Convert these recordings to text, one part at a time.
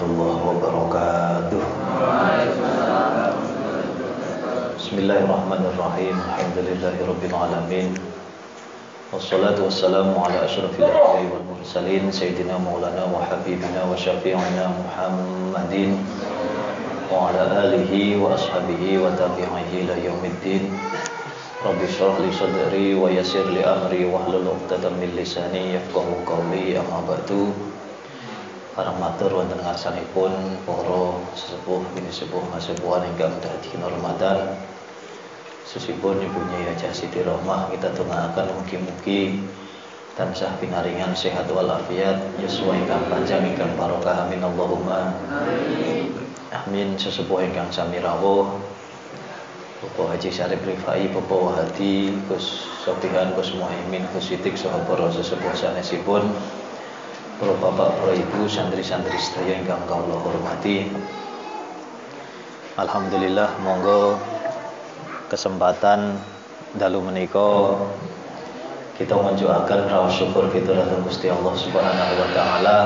warahmatullahi wabarakatuh. Bismillahirrahmanirrahim. Alhamdulillahirabbil alamin. Wassalatu wassalamu ala asyrafil anbiya'i wal mursalin sayyidina maulana wa habibina wa syafi'ina Muhammadin wa ala alihi wa ashabihi wa tabi'ihi ila yaumiddin. Rabbi syrah li sadri wa yassir li amri wa hlul min lisani yafqahu qawli amma ba'du. Para matur wonten ngarsanipun para sesepuh bini sepuh masepuhan ingkang dadi Ramadan. Susipun Ibu Nyai Hajah Siti Rohmah kita tungaaken mugi-mugi tansah pinaringan sehat walafiat yuswa ingkang panjang ingkang barokah. Amin Allahumma. Amin. Amin. Sesepuh ingkang sami rawuh. Bapak Haji Syarif Rifai, Bapak Hadi, Gus Sopihan, Gus Muhaimin, Gus Sidik, saha para sesepuh sanesipun Para bapak, para ibu, santri-santri sedaya ingkang kawula hormati. Alhamdulillah monggo kesempatan dalu menika kita menjuakan rawuh syukur fitratun Gusti Allah Subhanahu wa taala.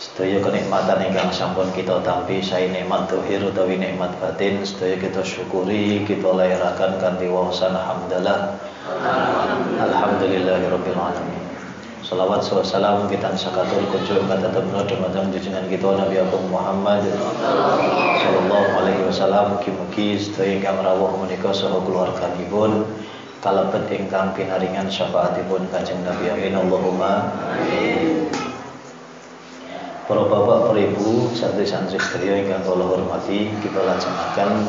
Sedaya kenikmatan ingkang sampun kita tampi sae nikmat zahir utawi nikmat batin sedaya kita syukuri kita lairaken kanthi wawasan hamdalah. Alhamdulillahirabbil alamin. Salawat salam kita sakatul kunjung kata temno dumateng junjungan kita Nabi Agung Muhammad sallallahu alaihi wasallam mugi-mugi sedaya ingkang rawuh menika saha keluarganipun kalebet ingkang pinaringan syafaatipun Kanjeng Nabi amin Allahumma amin. Para bapak, para ibu, santri-santri sedaya ingkang kula hormati, kita lajengaken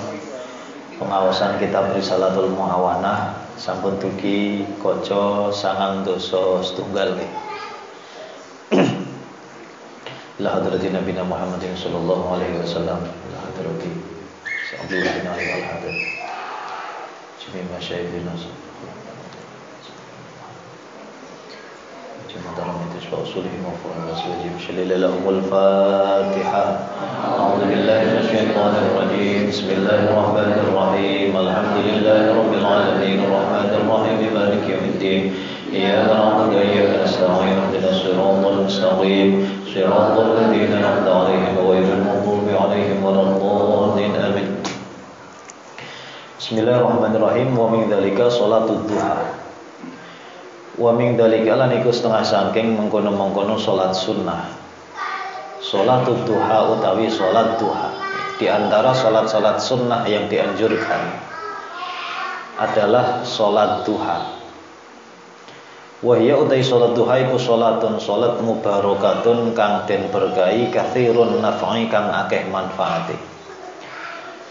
pengawasan kitab Risalatul Muawanah sampun dugi kaca sangang dosa setunggal nggih. La hadrati Nabi Muhammadin sallallahu alaihi wasallam, la hadrati Abdullah bin Ali al-Hadir. Jami masyayikhina جمع درمت وأصولهم وفرع وأزواجهم شلل لهم الفاتحة أعوذ بالله من الشيطان الرجيم بسم الله الرحمن الرحيم الحمد لله رب العالمين الرحمن الرحيم مالك يوم الدين إياك نعبد وإياك نستعين اهدنا الصراط المستقيم صراط الذين أنعمت عليهم غير المغضوب عليهم ولا الضالين آمين بسم الله الرحمن الرحيم ومن ذلك صلاة الضحى Wa min dalika lan iku setengah saking mengkono-mengkono salat sunnah. Salat duha utawi salat duha. Di antara salat-salat sunnah yang dianjurkan adalah salat duha. Wahya utai salat duha iku salatun salat mubarakatun kang den berkahi kathirun naf'i kang akeh manfaati.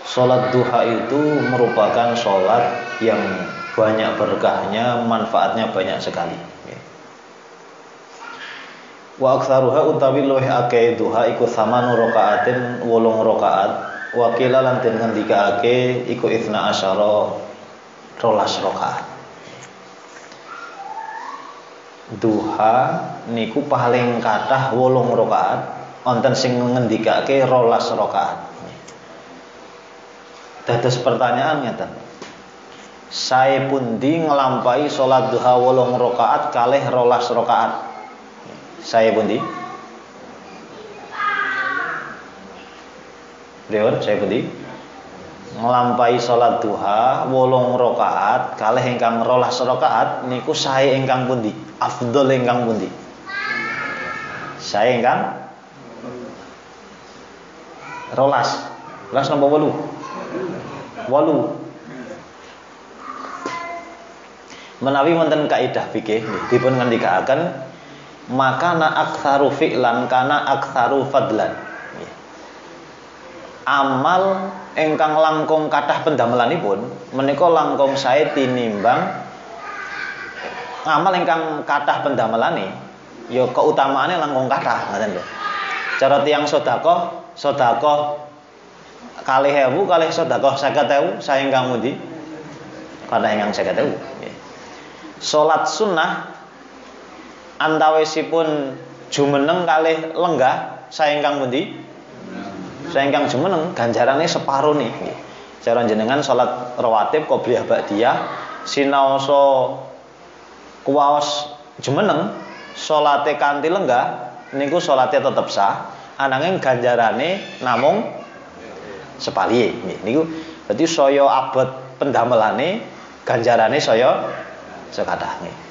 Salat duha itu merupakan salat yang banyak berkahnya, manfaatnya banyak sekali. Wa aktsaruha utawi luwih akeh duha iku samanu rakaatin 8 rakaat. Wa qila lan den ngendikake iku isna asyara 12 rakaat. Duha niku paling kathah 8 rakaat, wonten sing ngendikake 12 rakaat. Dados pertanyaan ngeten saya pundi ngelampai sholat duha wolong rokaat kalih rolas rokaat saya pundi Dewan saya pundi ngelampai sholat duha wolong rokaat kalih ingkang rolas rokaat niku saya ingkang pundi afdol ingkang pundi saya ingkang rolas. Rolas nomor walu walu menawi wonten kaidah fikih dipun ngendikaken maka na aktsaru fi'lan kana aktsaru fadlan. Amal ingkang langkung kathah pendamelanipun menika langkung sae tinimbang amal ingkang kathah pendamelane ya keutamaane langkung kathah ngoten lho. Cara tiyang sedekah sedekah kalih ewu kalih sedekah 50.000 saya ingkang pundi? Kana ingkang 50.000 Salat sunnah antawisipun jumeneng kalih lenggah saengkang pundi? Saengkang jumeneng ganjarane separo nih. Cara jenengan salat rawatib qobliyah ba'diyah sinaosa kuwaos jumeneng salate kanthi lenggah niku salate tetep sah. ananging ganjarane namung sepalihe niku dadi saya abot pendamelane ganjarane saya sekathah nggih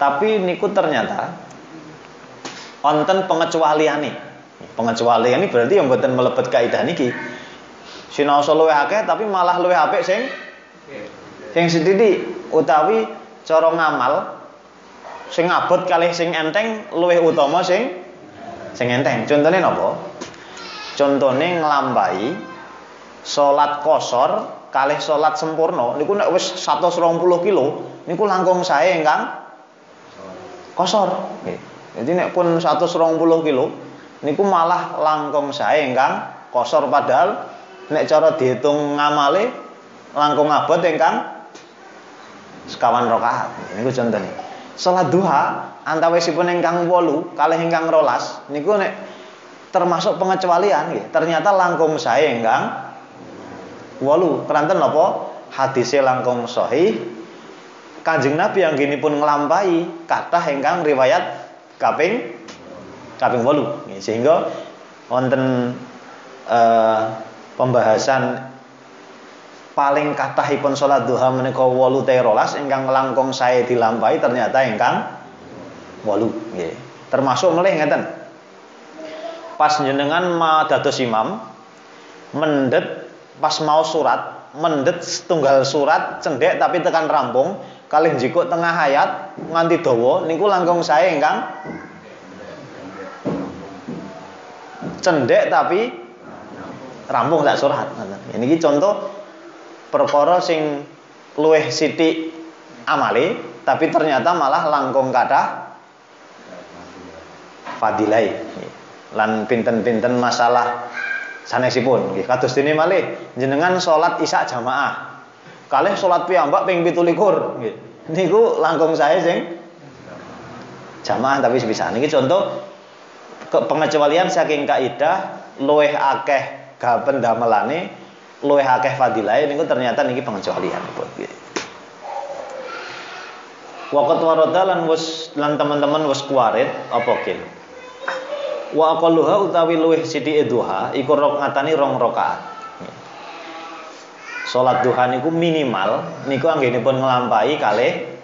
tapi niku ternyata wonten pengecualiane pengecualian ini berarti yang mboten melebet kaidah niki sinaosa luwih akeh tapi malah luwih apik sing sing sithik utawi cara ngamal sing abot kalih sing enteng luwih utama sing sing enteng. Contone napa? Contone nglampahi salat kosor kalih salat sempurna niku nek wis 120 kilo niku langkung sae ingkang kosor. Jadi nek pun 120 kilo niku malah langkung sae ingkang kosor padahal nek cara dihitung ngamale langkung abot ingkang sekawan rakaat. Niku contone salat duha antawisipun ingkang 8 kalih ingkang rolas niku nek termasuk pengecualian nggih. Ternyata langkung sae ingkang 8. Keranten napa? Hadise langkung sahih. Kanjeng Nabi yang gini pun nglampahi kathah ingkang riwayat kaping kaping 8 sehingga wonten uh, pembahasan paling kathahipun salat duha menika 8 terolas ingkang langkung sae dilampahi ternyata ingkang 8 nggih. Termasuk melih ngeten. Pas jenengan dados imam mendet pas mau surat, mendet setunggal surat cendek tapi tekan rampung, kalih jikuk tengah hayat nganti dawa niku langkung sae ingkang cendek tapi rampung tak surat. Ini contoh perkara sing luwih sithik amale tapi ternyata malah langkung kathah fadilai. Lan pinten-pinten masalah sanesipun. Kados dene malih jenengan salat isya jamaah kalih salat piyambak ping 17 nggih niku langkung saya sing jamaah tapi sebisa niki contoh pengecualian saking kaidah luwih akeh ga pendamelane luwih akeh fadilah niku ternyata niki pengecualian pun Waqat warada lan wis lan teman-teman wis kuarit apa kil. Wa aqalluha utawi luwih sithike duha iku rakaatane rong rakaat. Salat duha niku minimal niku anggenipun nglampahi kalih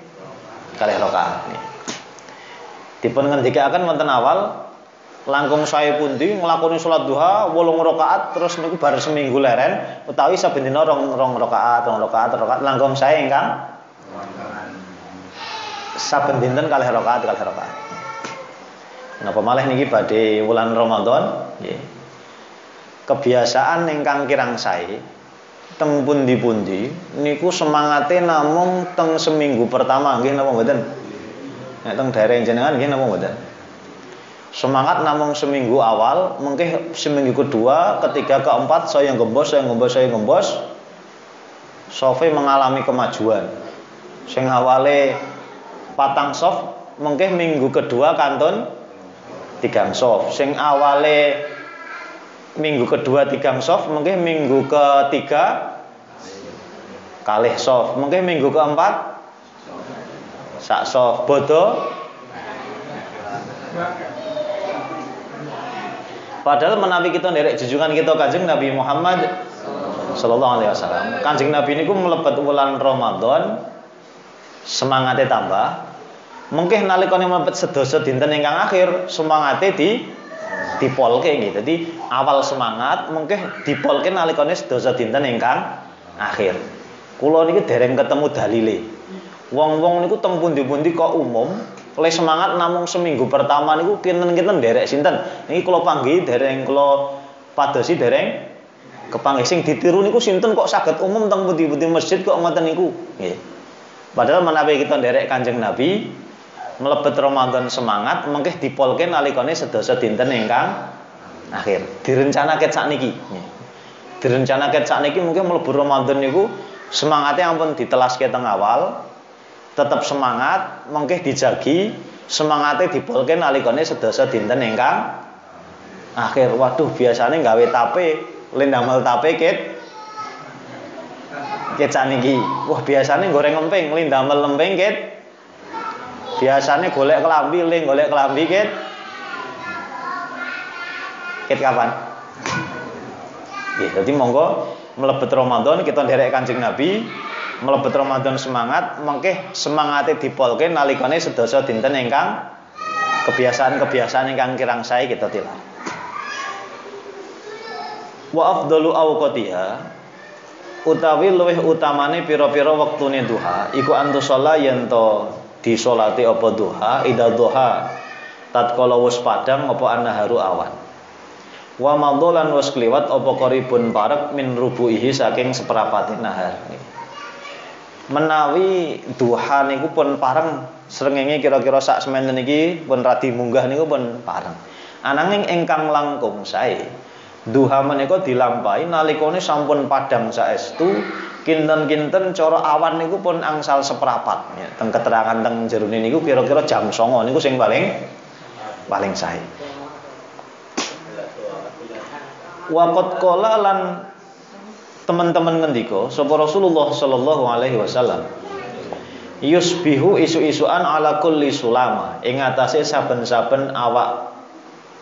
kalih rakaat. Dipun ngendikaken wonten awal langkung saya pundi nglakoni salat duha 8 rakaat terus niku bar seminggu leren utawi saben dina rong rong rakaat rong rakaat rakaat langkung saya ingkang saben dinten kalih rakaat kalih rakaat. Napa malih niki badhe wulan Ramadan? Nggih. Kebiasaan ingkang kirang sae teng pundi-pundi niku semangate namung teng seminggu pertama nggih napa mboten nek teng daerah jenengan nggih napa mboten Semangat namun seminggu awal, mungkin seminggu kedua, ketiga, keempat, saya gembos, saya gembos, saya gembos. Sofi mengalami kemajuan. Sing awale patang soft, mungkin minggu kedua kantun tigang soft. Sing awale minggu kedua tigang soft, mungkin minggu ketiga kalih soft. Mungkin minggu keempat sak soft. Bodoh Padahal menawi kita nderek junjungan kita Kanjeng Nabi Muhammad sallallahu alaihi wasallam. Kanjeng Nabi niku mlebet wulan Ramadan semangate tambah. Mungkin nalikane mlebet sedasa dinten ingkang akhir semangate di dipolke gitu. Jadi awal semangat mungkin dipolke nalikane sedasa dinten ingkang akhir. Kula niki dereng ketemu dalile. Wong-wong niku teng pundi-pundi kok umum oleh semangat namung seminggu pertama niku kinten-kinten derek sinten. Niki kula panggih dereng kula padosi dereng kepanggih sing ditiru niku sinten kok saged umum teng pundi-pundi masjid kok ngoten niku. Nggih. Padahal menawi kita derek Kanjeng Nabi mlebet Ramadan semangat mengke dipolke nalikane sedasa dinten ingkang akhir. Direncanake sakniki. Nggih. Direncanake sakniki mungkin mlebu Ramadan niku semangatnya ampun ditelaske teng awal, tetap semangat mengkeh dijagi semangatnya dibolke nalikane sedasa dinten ingkang akhir. Waduh biasanya gawe tape lindamel tape ket ket saniki wah biasanya goreng emping lindamel emping ket biasanya golek kelambi ling golek kelambi ket Ket kapan? Nggih, dadi monggo mlebet Ramadan kita nderek Kanjeng Nabi, mlebet Ramadan semangat, mengke semangate dipolke nalikane sedasa dinten ingkang kebiasaan-kebiasaan ingkang kirang sae kita tilar. Wa afdalu awqatiha utawi luwih utamane pira-pira wektune duha iku antusalla yen to disolati apa duha ida duha tatkala wis padang apa annaharu awan wa madholan wis kliwat apa qaribun parek min rubuihi saking seperapati nahar. Menawi duha niku pun pareng srengenge kira-kira sak sementen iki pun radi munggah niku pun pareng. Ananging ingkang langkung sae duha menika dilampahi nalikane sampun padang saestu kinten-kinten cara awan niku pun angsal seperapat ya. teng keterangan teng jerone niku kira-kira jam 09.00 niku sing paling paling sae Waqat qala lan teman-teman ngendika sapa Rasulullah sallallahu alaihi wasallam yusbihu isu-isuan ala kulli sulama ing atase saben-saben awak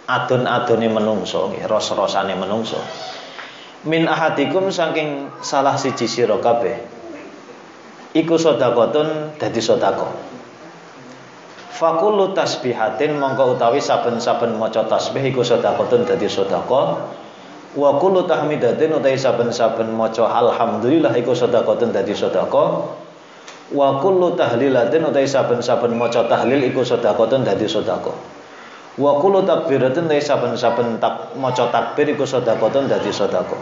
adon-adone menungso nggih ros-rosane menungso. Min ahadikum saking salah siji sira kabeh iku sedekahun dadi sedekah. Fakulu tasbihatin mongko utawi saben-saben maca tasbih iku sedekahun dadi sedekah Wa kullu tahmidatin utai saben-saben maca alhamdulillah iku sedekahun dadi sedekah. Wa kullu tahlilatin utai saben-saben maca tahlil iku sedekahun dadi sedekah. Wa kullu takbiratin utai saben-saben tak maca takbir iku sedekahun dadi sedekah.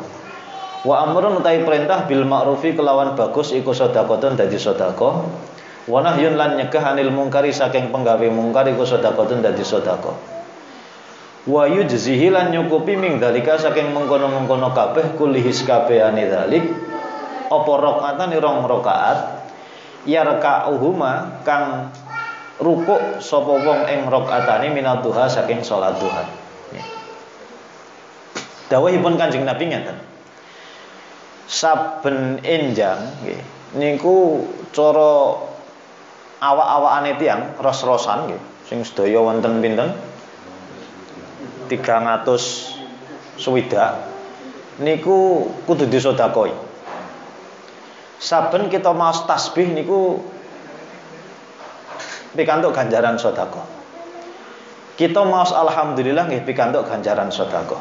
Wa amrun utai perintah bil ma'rufi kelawan bagus iku sedekahun dadi sedekah. Wa nahyun lan nyegah anil mungkari saking penggawe mungkar iku sedekahun dadi sedekah wa yujzihi lan nyukupi ming dalika saking mengkono-mengkono kabeh kulihis kabehane dalik apa rakaatan rong rakaat yarka'uhuma kang rukuk sapa wong ing rakaatane minat duha saking salat duha. Dawuhipun Kanjeng Nabi ngeten saben enjang nggih niku cara awak-awakane tiyang ros-rosan nggih sing sedaya wonten pinten 300 swidak niku kudu disodakoi. Saben kita mau tasbih niku pikantuk ganjaran sodako. Kita mau alhamdulillah nggih pikantuk ganjaran sodako.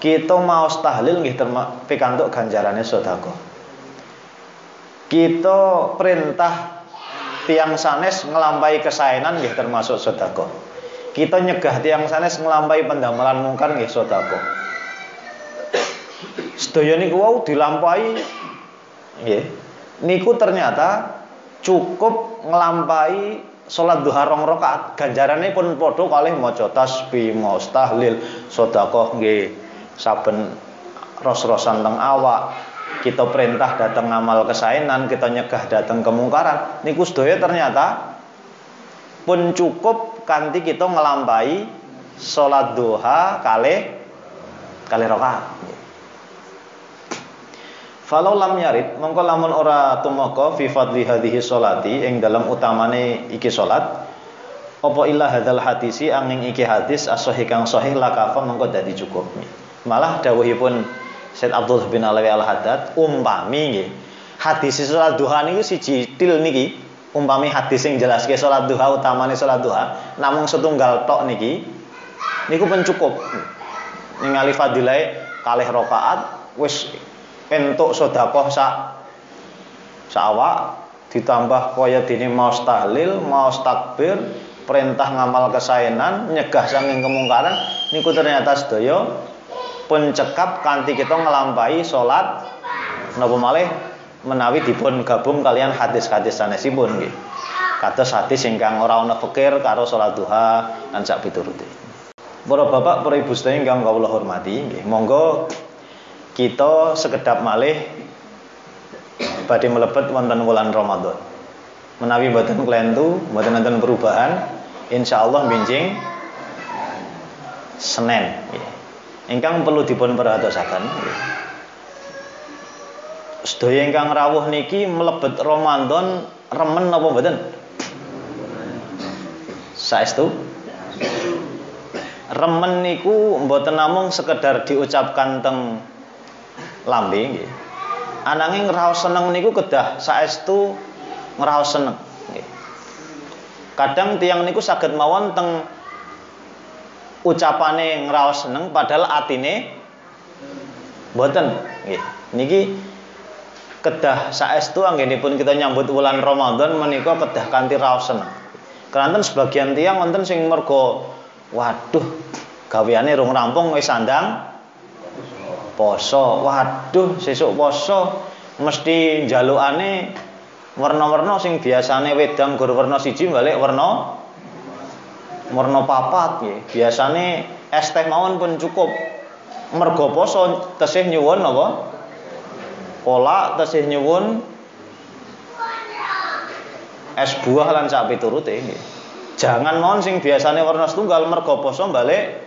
Kita mau tahlil nggih pikantuk ganjarannya sodako. Kita perintah tiang sanes ngelampai kesaenan nggih termasuk sodako kita nyegah tiang sanes nglampahi pendamelan mungkar nggih sedekah. Sedaya niku wau dilampahi nggih. Niku ternyata cukup nglampahi salat duha rong rakaat, ganjarane pun padha kalih maca tasbih, maos tahlil, sedekah saben ros-rosan teng awak. Kita perintah datang ngamal kesaenan, kita nyegah datang kemungkaran. Niku sedaya ternyata pun cukup kanti kita ngelampai sholat duha kali kali rakaat. Falau lam yarid mongko lamun ora tumeka fi fadli hadhihi sholati ing dalam utamane iki salat apa illa hadzal hadisi angin iki hadis as-sahih kang sahih lakafa mongko dadi cukup. Malah dawuhipun Said Abdullah bin Alawi Al-Haddad umpami nggih hadis salat duha niku siji til niki umpami hadis yang jelas ke salat duha utamane salat duha namun setunggal tok niki niku pun cukup. Ningali fadilai kalih rakaat wis entuk sedekah sak awak ditambah kaya dene maos tahlil maos takbir perintah ngamal kesaenan nyegah sanging kemungkaran niku ternyata sedaya pencekap kanthi kita ngelampahi salat napa malih menawi dipun gabung kalian hadis-hadis sanesipun nggih. Kados hadis ingkang ora ana fikir karo salat duha lan sak pituruté. Para bapak, para ibu sedaya ingkang kawula hormati, nggih, monggo kita sekedap malih badhe mlebet wonten wulan Ramadan. Menawi mboten klentu, mboten wonten perubahan, insyaallah benjing Senin. Ingkang perlu dipun perhatosaken nggih sedaya ingkang rawuh niki mlebet Ramadan remen apa mboten? Saestu? remen niku mboten namung sekedar diucapkan teng lambe nggih. Ananging ngraos seneng niku kedah saestu ngraos seneng nggih. Kadang tiang niku saged mawon teng ucapane ngraos seneng padahal atine mboten nggih. Niki kedah saestu anggenipun kita nyambut wulan Ramadan menika kedah kanthi raos seneng. Keranten sebagian tiang wonten sing mergo Waduh, gaweane rung rampung wis sandang poso. Waduh, sesuk poso mesti njalukane warna-warna sing biasane wedang gur warna siji balik warna warna papat nggih. Biasane es teh mawon pun cukup. Mergo poso tesih nyuwun apa? Kolak tesih nyuwun es buah lan sak piturute nggih. Jangan mohon sing biasanya warna setunggal mergo poso balik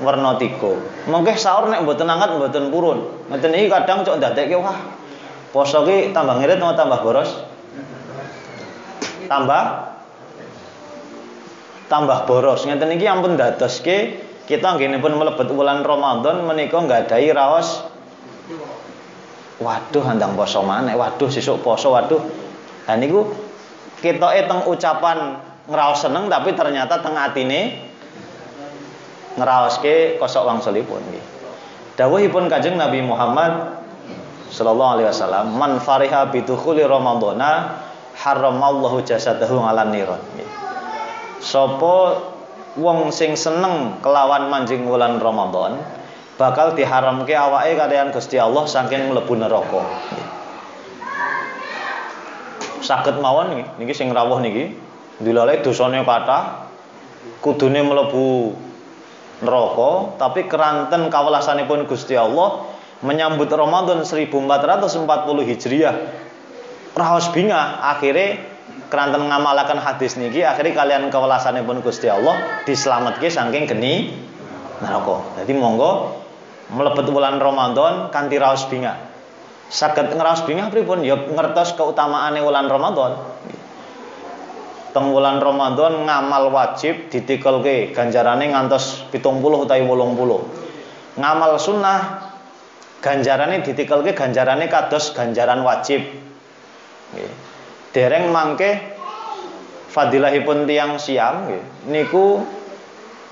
warna tiga. Mengke sahur nek mboten angkat mboten purun. Ngeten iki kadang cok ndadekke wah. Poso ki tambah ngirit mau tambah boros? Tambah tambah boros. Ngeten iki ampun dadoske kita pun mlebet wulan Ramadan menika nggadahi raos Waduh handang poso maneh, waduh sesuk poso, waduh. Lah niku ketoke teng ucapan ngeraos seneng tapi ternyata tengah atine ke kosok wangsulipun nggih. Dawuhipun Kanjeng Nabi Muhammad sallallahu alaihi wasallam, "Man fariha bidukhuli ramadhana haramallahu jasadahu 'alan niran." Sopo wong sing seneng kelawan manjing wulan Ramadan bakal diharamke awake kalian Gusti Allah saking mlebu neraka. Saged mawon niki, niki sing rawuh niki. Dilalai dosane kathah kudune mlebu neraka tapi keranten kawelasanipun Gusti Allah menyambut Ramadan 1440 Hijriah. Raos bingah akhirnya keranten ngamalakan hadis niki akhirnya kalian kawelasanipun Gusti Allah diselamatke saking geni neraka. Jadi monggo mlebet bulan Ramadan kanthi raos bingah saged ngraos bingah pripun ya ngertos keutamaane wulan Ramadan teng wulan Ramadan ngamal wajib ditikelke ganjarane ngantos 70 utawi 80. Ngamal sunnah ganjarane ditikelke ganjarane kados ganjaran wajib. Nggih. Dereng mangke fadilahipun tiang siam nggih niku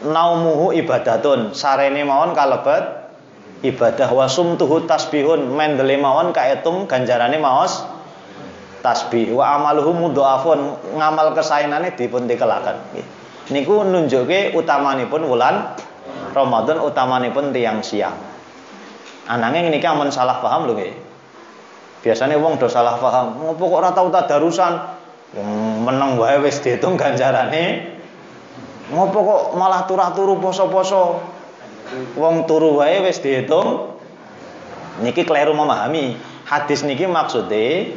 naumuhu ibadatun sarene mawon kalebet ibadah wasum tuhu tasbihun mendele mawon kaetung ganjarane maos tasbih. Wa amaluhu mudhafun ngamal kesaenane dipun tikelaken. Niku nunjuke utamanipun wulan Ramadan utamanipun tiang siang. Ananging niki amun salah paham lho nggih biasanya wong do salah paham. Ngopo kok ora tau tadarusan? Meneng wae wis diitung ganjarane. Ngopo kok malah turah-turu poso-poso wong turu wae wis diitung niki kleru memahami hadis niki maksudnya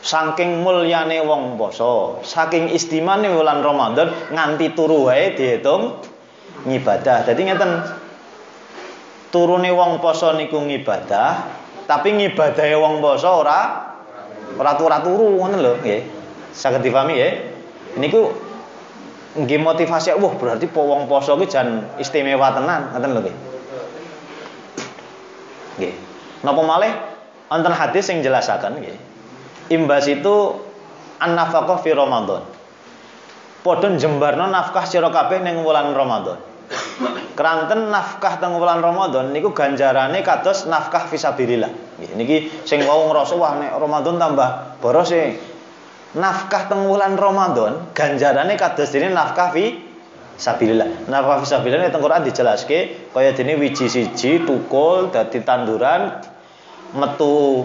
Saking mulyane wong poso, saking istimane wulan Ramadan nganti turu wae diitung ngibadah. Dadi ngeten. Turune wong poso niku ngibadah, tapi ngibadahe wong poso ora ora turu ngoten lho nggih. Saged dipahami nggih. Niku nggih motivasi wah berarti wong poso ki jan istimewa tenan ngoten lho nggih. Nggih. Napa malih wonten hadis sing jelasaken nggih imbas itu an-nafaqah fi Ramadan. Padha jembarno nafkah sira kabeh ning wulan Ramadan. Keranten nafkah teng wulan Ramadan niku ganjarane kados nafkah fisabilillah. Niki sing wau ngrasa wah nek Ramadan tambah boros e. Nafkah teng wulan Ramadan ganjarane kados dene nafkah fi sabilillah. Nafkah fi sabilillah teng Quran dijelaske kaya dene wiji siji tukul dadi tanduran metu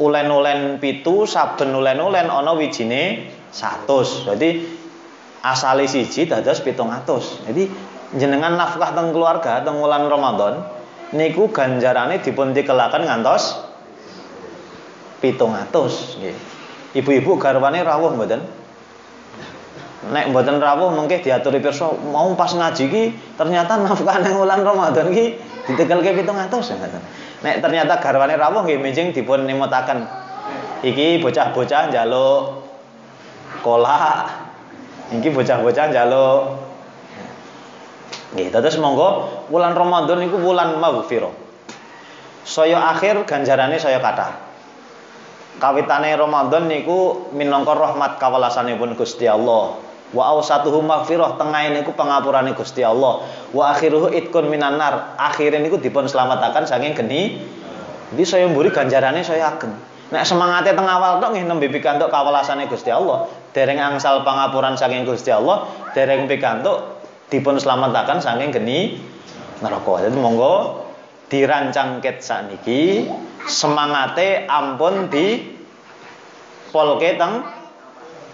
ulen-ulen pitu saben ulen-ulen ana wijine 100. Berarti asale siji dados 700. Jadi jenengan nafkah teng keluarga teng wulan Ramadan niku ganjarane dipun tikelaken ngantos 700 nggih. Ibu-ibu garwane rawuh mboten? Nek mboten rawuh mengke diaturi pirsa mau pas ngaji ki ternyata nafkah nang Ramadan ki ditekelke 700 ngoten. Nek ternyata garwane rawuh nggih menjing dipun nimutaken. Iki bocah-bocah njaluk kolak. Iki bocah-bocah njaluk Nggih, terus monggo wulan Ramadan niku wulan maghfirah. Saya akhir ganjarane saya kata. Kawitane Ramadan niku minangka rahmat kawelasanipun Gusti Allah. Wa awsatuhu maghfirah tengah niku pangapurane Gusti Allah. Wa akhiruhu itkun minan nar. Akhire niku dipun slametaken saking geni. Jadi saya mburi ganjarane saya ageng. Nek semangate teng awal tok nggih nembe pikantuk kawelasane Gusti Allah. Dereng angsal pangapuran saking Gusti Allah, dereng pikantuk dipun slametaken saking geni neraka. Jadi monggo dirancang ket sakniki semangate ampun di polke teng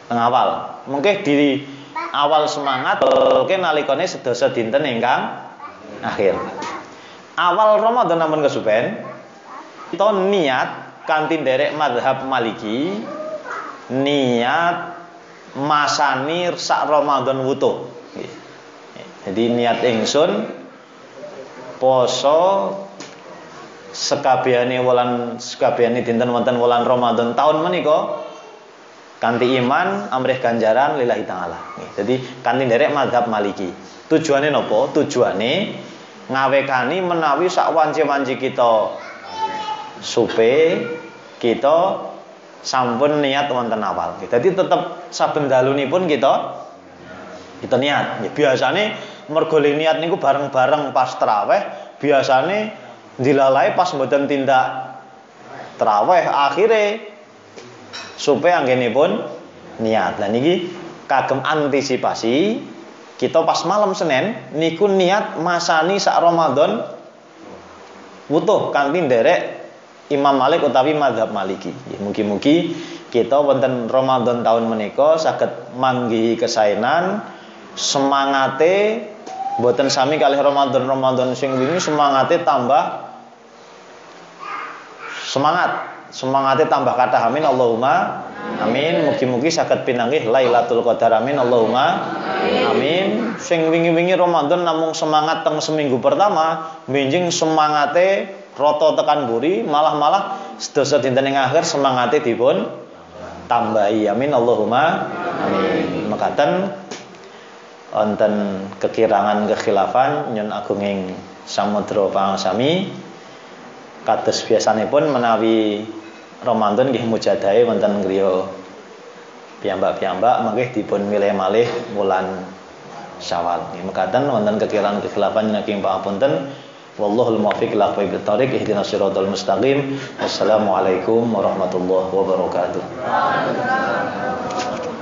teng awal. Mungkin di awal semangat polke nalikane sedasa dinten ingkang akhir. Awal Ramadan namun kesupen kita niat kanthi derek madhab Maliki niat masani sak Ramadan wutuh. Jadi niat ingsun poso sekabehane wulan sekabehane dinten wonten wulan Ramadan taun menika kanthi iman amrih ganjaran lillahi taala. Jadi kanthi nderek mazhab Maliki. Tujuane napa? Tujuane ngawekani menawi sak wanci-wanci kita supe kita sampun niat wonten awal. Jadi tetep saben dalunipun kita kita niat. Biasane mergo niat niku bareng-bareng pas traweh, biasane dilalai pas mboten tindak traweh akhire supaya anggenipun niat. Lah niki kagem antisipasi kita pas malam Senin niku niat masani sak Ramadan wutuh kanthi nderek Imam Malik utawi mazhab Maliki. Mugi-mugi kita wonten Ramadan tahun menika saged manggihi kesaenan semangate mboten sami kalih Ramadan Ramadan sing wingi semangate tambah semangat. Semangate tambah kata amin Allahumma amin. Mugi-mugi saged pinanggih Lailatul Qadar amin Allahumma amin. Sing wingi-wingi Ramadan namung semangat teng seminggu pertama minjing semangate roto tekan buri malah-malah sedasa dinten ing akhir semangate dipun tambahi. Amin Allahumma amin. Mekaten wonten kekirangan kekhilafan nyun agunging samudra pangsami kados biasanipun menawi Ramadan nggih mujadahe wonten griya piyambak-piyambak mangke dipun milih malih wulan Syawal. Nggih mekaten wonten kekirangan kekhilafan nyaking pangapunten. Wallahul muwaffiq ila aqwamit thoriq ihdinas siratal mustaqim. Wassalamualaikum warahmatullahi wabarakatuh.